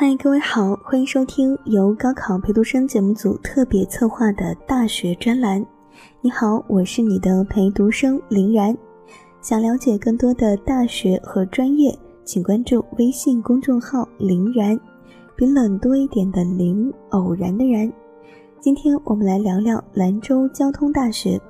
嗨，各位好，欢迎收听由高考陪读生节目组特别策划的大学专栏。你好，我是你的陪读生林然。想了解更多的大学和专业，请关注微信公众号“林然”，比冷多一点的林，偶然的然。今天我们来聊聊兰州交通大学。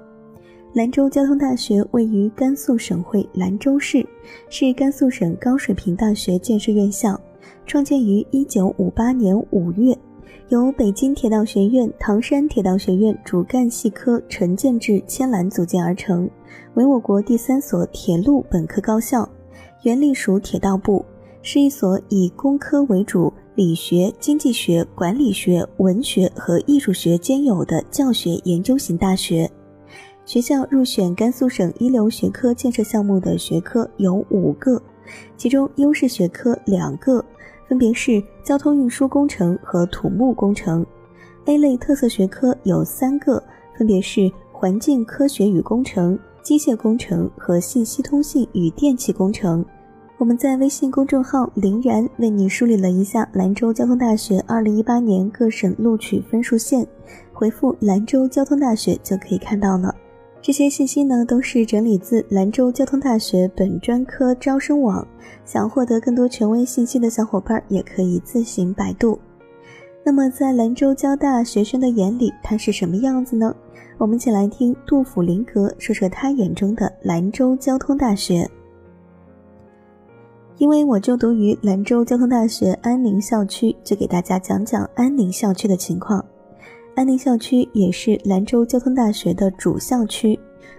兰州交通大学位于甘肃省会兰州市，是甘肃省高水平大学建设院校。创建于一九五八年五月，由北京铁道学院、唐山铁道学院主干系科陈建制迁揽组建而成，为我国第三所铁路本科高校，原隶属铁道部，是一所以工科为主、理学、经济学、管理学、文学和艺术学兼有的教学研究型大学。学校入选甘肃省一流学科建设项目的学科有五个，其中优势学科两个。分别是交通运输工程和土木工程，A 类特色学科有三个，分别是环境科学与工程、机械工程和信息通信与电气工程。我们在微信公众号“林然”为你梳理了一下兰州交通大学2018年各省录取分数线，回复“兰州交通大学”就可以看到了。这些信息呢，都是整理自兰州交通大学本专科招生网。想获得更多权威信息的小伙伴，也可以自行百度。那么，在兰州交大学生的眼里，它是什么样子呢？我们一起来听杜甫林格说说他眼中的兰州交通大学。因为我就读于兰州交通大学安宁校区，就给大家讲讲安宁校区的情况。安宁校区也是兰州交通大学的主校区，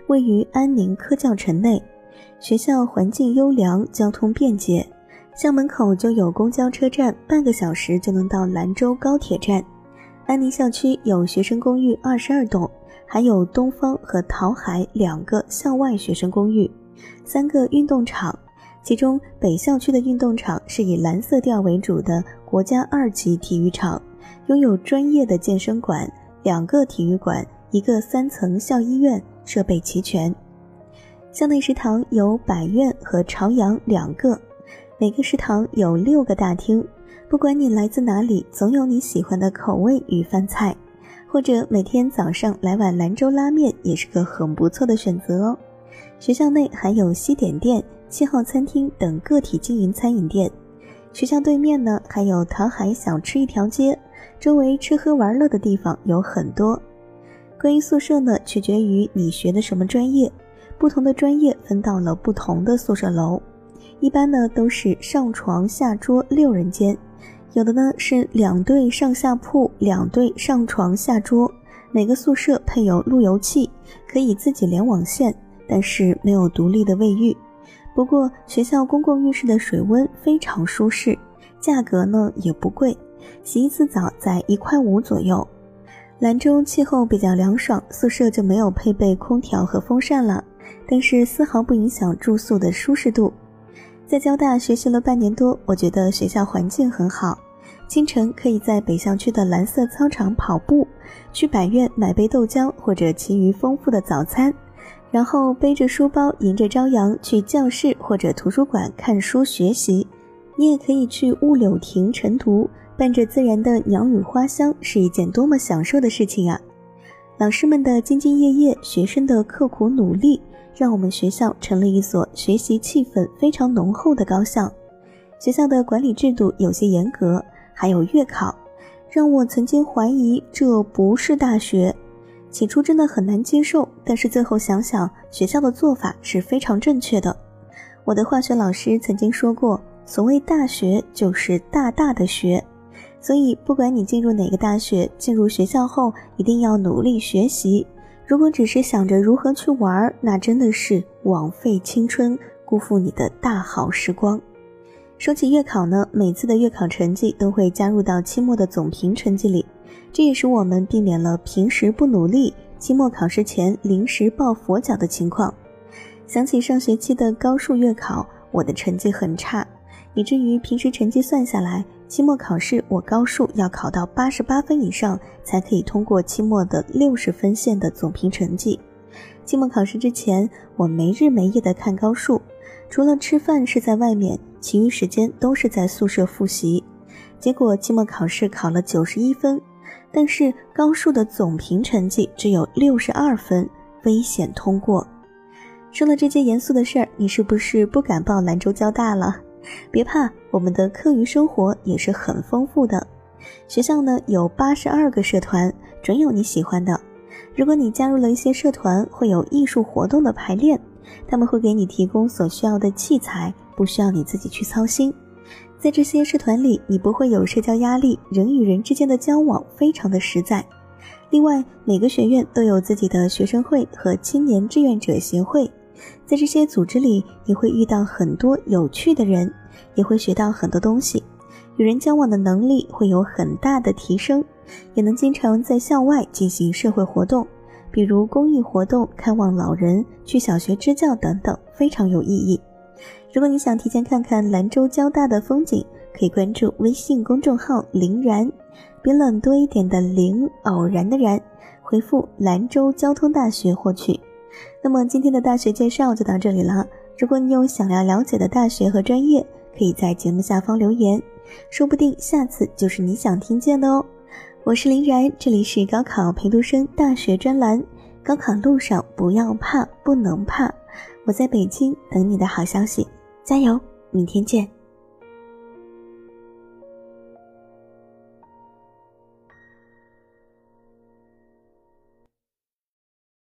位于安宁科教城内。学校环境优良，交通便捷，校门口就有公交车站，半个小时就能到兰州高铁站。安宁校区有学生公寓二十二栋，还有东方和桃海两个校外学生公寓，三个运动场，其中北校区的运动场是以蓝色调为主的国家二级体育场。拥有专业的健身馆、两个体育馆、一个三层校医院，设备齐全。校内食堂有百苑和朝阳两个，每个食堂有六个大厅。不管你来自哪里，总有你喜欢的口味与饭菜，或者每天早上来碗兰州拉面也是个很不错的选择哦。学校内还有西点店、七号餐厅等个体经营餐饮店。学校对面呢，还有桃海小吃一条街。周围吃喝玩乐的地方有很多。关于宿舍呢，取决于你学的什么专业，不同的专业分到了不同的宿舍楼。一般呢都是上床下桌六人间，有的呢是两对上下铺，两对上床下桌。每个宿舍配有路由器，可以自己连网线，但是没有独立的卫浴。不过学校公共浴室的水温非常舒适，价格呢也不贵。洗一次澡在一块五左右。兰州气候比较凉爽，宿舍就没有配备空调和风扇了，但是丝毫不影响住宿的舒适度。在交大学习了半年多，我觉得学校环境很好。清晨可以在北校区的蓝色操场跑步，去百苑买杯豆浆或者其余丰富的早餐，然后背着书包迎着朝阳去教室或者图书馆看书学习。你也可以去雾柳亭晨读。伴着自然的鸟语花香，是一件多么享受的事情啊！老师们的兢兢业业，学生的刻苦努力，让我们学校成了一所学习气氛非常浓厚的高校。学校的管理制度有些严格，还有月考，让我曾经怀疑这不是大学。起初真的很难接受，但是最后想想，学校的做法是非常正确的。我的化学老师曾经说过，所谓大学就是大大的学。所以，不管你进入哪个大学，进入学校后一定要努力学习。如果只是想着如何去玩，那真的是枉费青春，辜负你的大好时光。说起月考呢，每次的月考成绩都会加入到期末的总评成绩里，这也使我们避免了平时不努力，期末考试前临时抱佛脚的情况。想起上学期的高数月考，我的成绩很差，以至于平时成绩算下来。期末考试，我高数要考到八十八分以上，才可以通过期末的六十分线的总评成绩。期末考试之前，我没日没夜的看高数，除了吃饭是在外面，其余时间都是在宿舍复习。结果期末考试考了九十一分，但是高数的总评成绩只有六十二分，危险通过。说了这件严肃的事儿，你是不是不敢报兰州交大了？别怕，我们的课余生活也是很丰富的。学校呢有八十二个社团，准有你喜欢的。如果你加入了一些社团，会有艺术活动的排练，他们会给你提供所需要的器材，不需要你自己去操心。在这些社团里，你不会有社交压力，人与人之间的交往非常的实在。另外，每个学院都有自己的学生会和青年志愿者协会，在这些组织里，你会遇到很多有趣的人，也会学到很多东西。与人交往的能力会有很大的提升，也能经常在校外进行社会活动，比如公益活动、看望老人、去小学支教等等，非常有意义。如果你想提前看看兰州交大的风景，可以关注微信公众号“林然”，比冷多一点的“林”偶然的“然”，回复“兰州交通大学”获取。那么今天的大学介绍就到这里了。如果你有想要了解的大学和专业，可以在节目下方留言。说不定下次就是你想听见的哦。我是林然，这里是高考陪读生大学专栏。高考路上不要怕，不能怕。我在北京等你的好消息，加油！明天见。